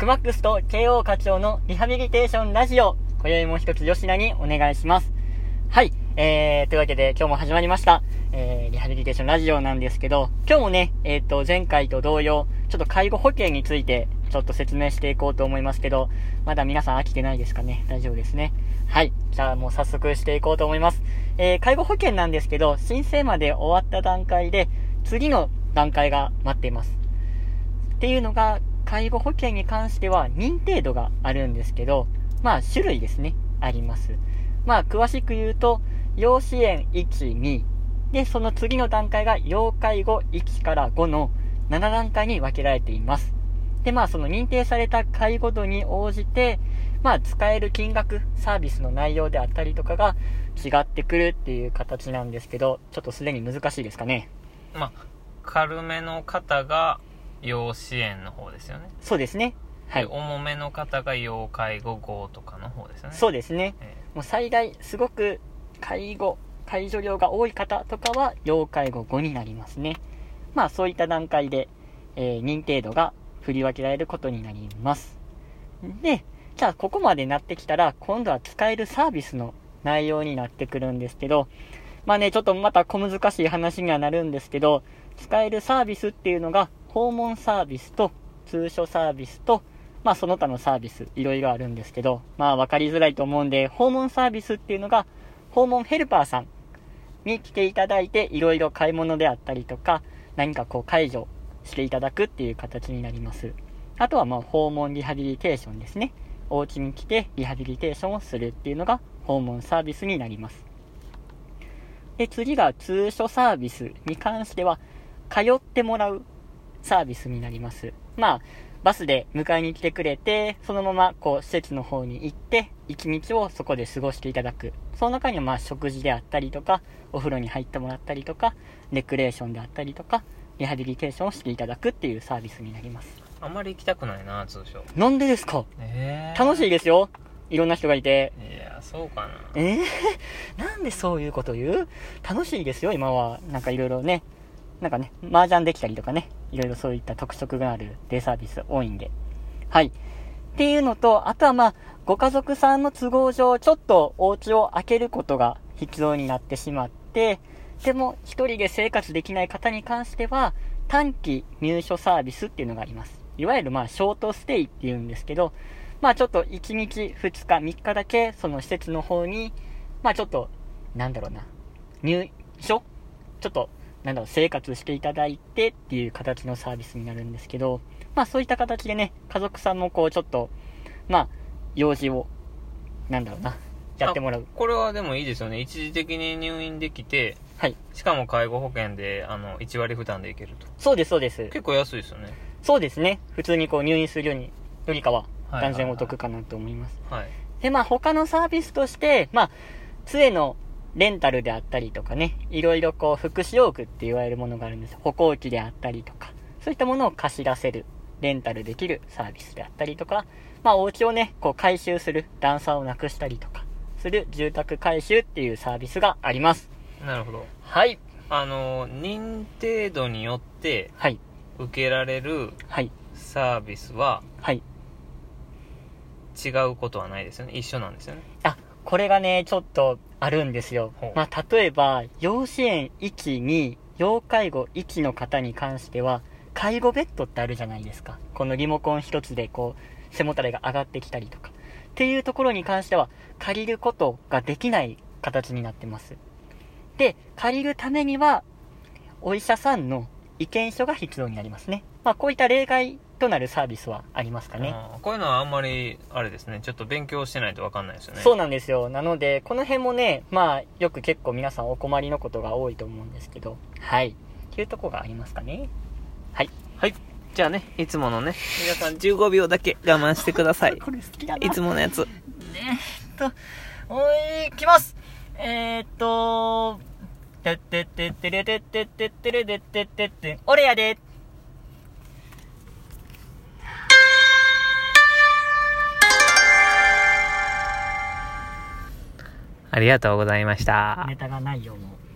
クマックスと KO 課長のリハビリテーションラジオ。今宵も一つ吉田にお願いします。はい。えー、というわけで今日も始まりました。えー、リハビリテーションラジオなんですけど、今日もね、えっ、と、前回と同様、ちょっと介護保険についてちょっと説明していこうと思いますけど、まだ皆さん飽きてないですかね？大丈夫ですね？はい。じゃあもう早速していこうと思います。えー、介護保険なんですけど、申請まで終わった段階で、次の段階が待っています。っていうのが、介護保険に関しては認定度があるんですけど、まあ種類ですね、あります。まあ詳しく言うと、要支援1、2、で、その次の段階が要介護1から5の7段階に分けられています。で、まあその認定された介護度に応じて、まあ使える金額、サービスの内容であったりとかが違ってくるっていう形なんですけど、ちょっとすでに難しいですかね。まあ、軽めの方が要支援の方ですよね。そうですね。はいで。重めの方が要介護5とかの方ですよね。そうですね。えもう最大、すごく介護、介助量が多い方とかは、要介護5になりますね。まあそういった段階で、えー認定度が振り分けられることになります。で、じゃあここまでなってきたら、今度は使えるサービスの内容になってくるんですけど、まあね、ちょっとまた小難しい話にはなるんですけど、使えるサービスっていうのが、訪問サービスと通所サービスと、まあその他のサービス、いろいろあるんですけど、まあわかりづらいと思うんで、訪問サービスっていうのが、訪問ヘルパーさんに来ていただいて、いろいろ買い物であったりとか、何かこう解除していただくっていう形になります。あとはまあ訪問リハビリテーションですね。お家に来てリハビリテーションをするっていうのが訪問サービスになります。で、次が通所サービスに関しては、通ってもらうサービスになります。まあ、バスで迎えに来てくれて、そのままこう施設の方に行って、一日をそこで過ごしていただく。その中にはまあ食事であったりとか、お風呂に入ってもらったりとか、レクレーションであったりとか、リハビリテーションをしていただくっていうサービスになります。あんまり行きたくないな、通称。なんでですか？え楽しいですよ。いろんな人がいて。いや、そうかな。えー、なんでそういうこと言う？楽しいですよ、今は。なんかいろいろね。なんかね、麻雀できたりとかね。いろいろそういった特色があるデイサービス多いんで。はい。っていうのと、あとはまあ、ご家族さんの都合上、ちょっとお家を開けることが必要になってしまって、でも一人で生活できない方に関しては、短期入所サービスっていうのがあります。いわゆるまあ、ショートステイっていうんですけど、まあちょっと1日、2日、3日だけ、その施設の方に、まあちょっと、なんだろうな、入所？ちょっと、なんだろう、生活していただいてっていう形のサービスになるんですけど、まあそういった形でね、家族さんもこうちょっと、まあ、用事を、なんだろうな、やってもらう。これはでもいいですよね。一時的に入院できて、はい。しかも介護保険で、あの、1割負担でいけると。そうです、そうです。結構安いですよね。そうですね。普通にこう入院するように、よりかは、はい断然お得かなと思います。はい。で、まあ他のサービスとして、まあ、杖のレンタルであったりとかね、いろいろこう、福祉用具って言われるものがあるんです。歩行器であったりとか、そういったものを貸し出せる、レンタルできるサービスであったりとか、まあお家をね、こう回収する、段差をなくしたりとか、する住宅回収っていうサービスがあります。なるほど。はい。あの、認定度によってはい。受けられるはい。サービスははい。違うことはないですよね。一緒なんですよね。あ、これがね、ちょっとあるんですよ。まあ、例えば、要支援1に、要介護1の方に関しては、介護ベッドってあるじゃないですか。このリモコン一つで、こう、背もたれが上がってきたりとか。っていうところに関しては、借りることができない形になってます。で、借りるためには、お医者さんの意見書が必要になりますね。まあ、こういった例外となるサービスはありますかね？こういうのはあんまり、あれですね、ちょっと勉強してないとわかんないですよね。そうなんですよ。なので、この辺もね、まあ、よく結構皆さんお困りのことが多いと思うんですけど、はい。っていうとこがありますかね？はい。はい。じゃあね、いつものね、皆さん15秒だけ我慢してください。これ好きだな。いつものやつ。ねえっと、おい、きますえー、っと、てってってってれてってってってれてってってって、俺やでありがとうございました。ネタがないよ、もう。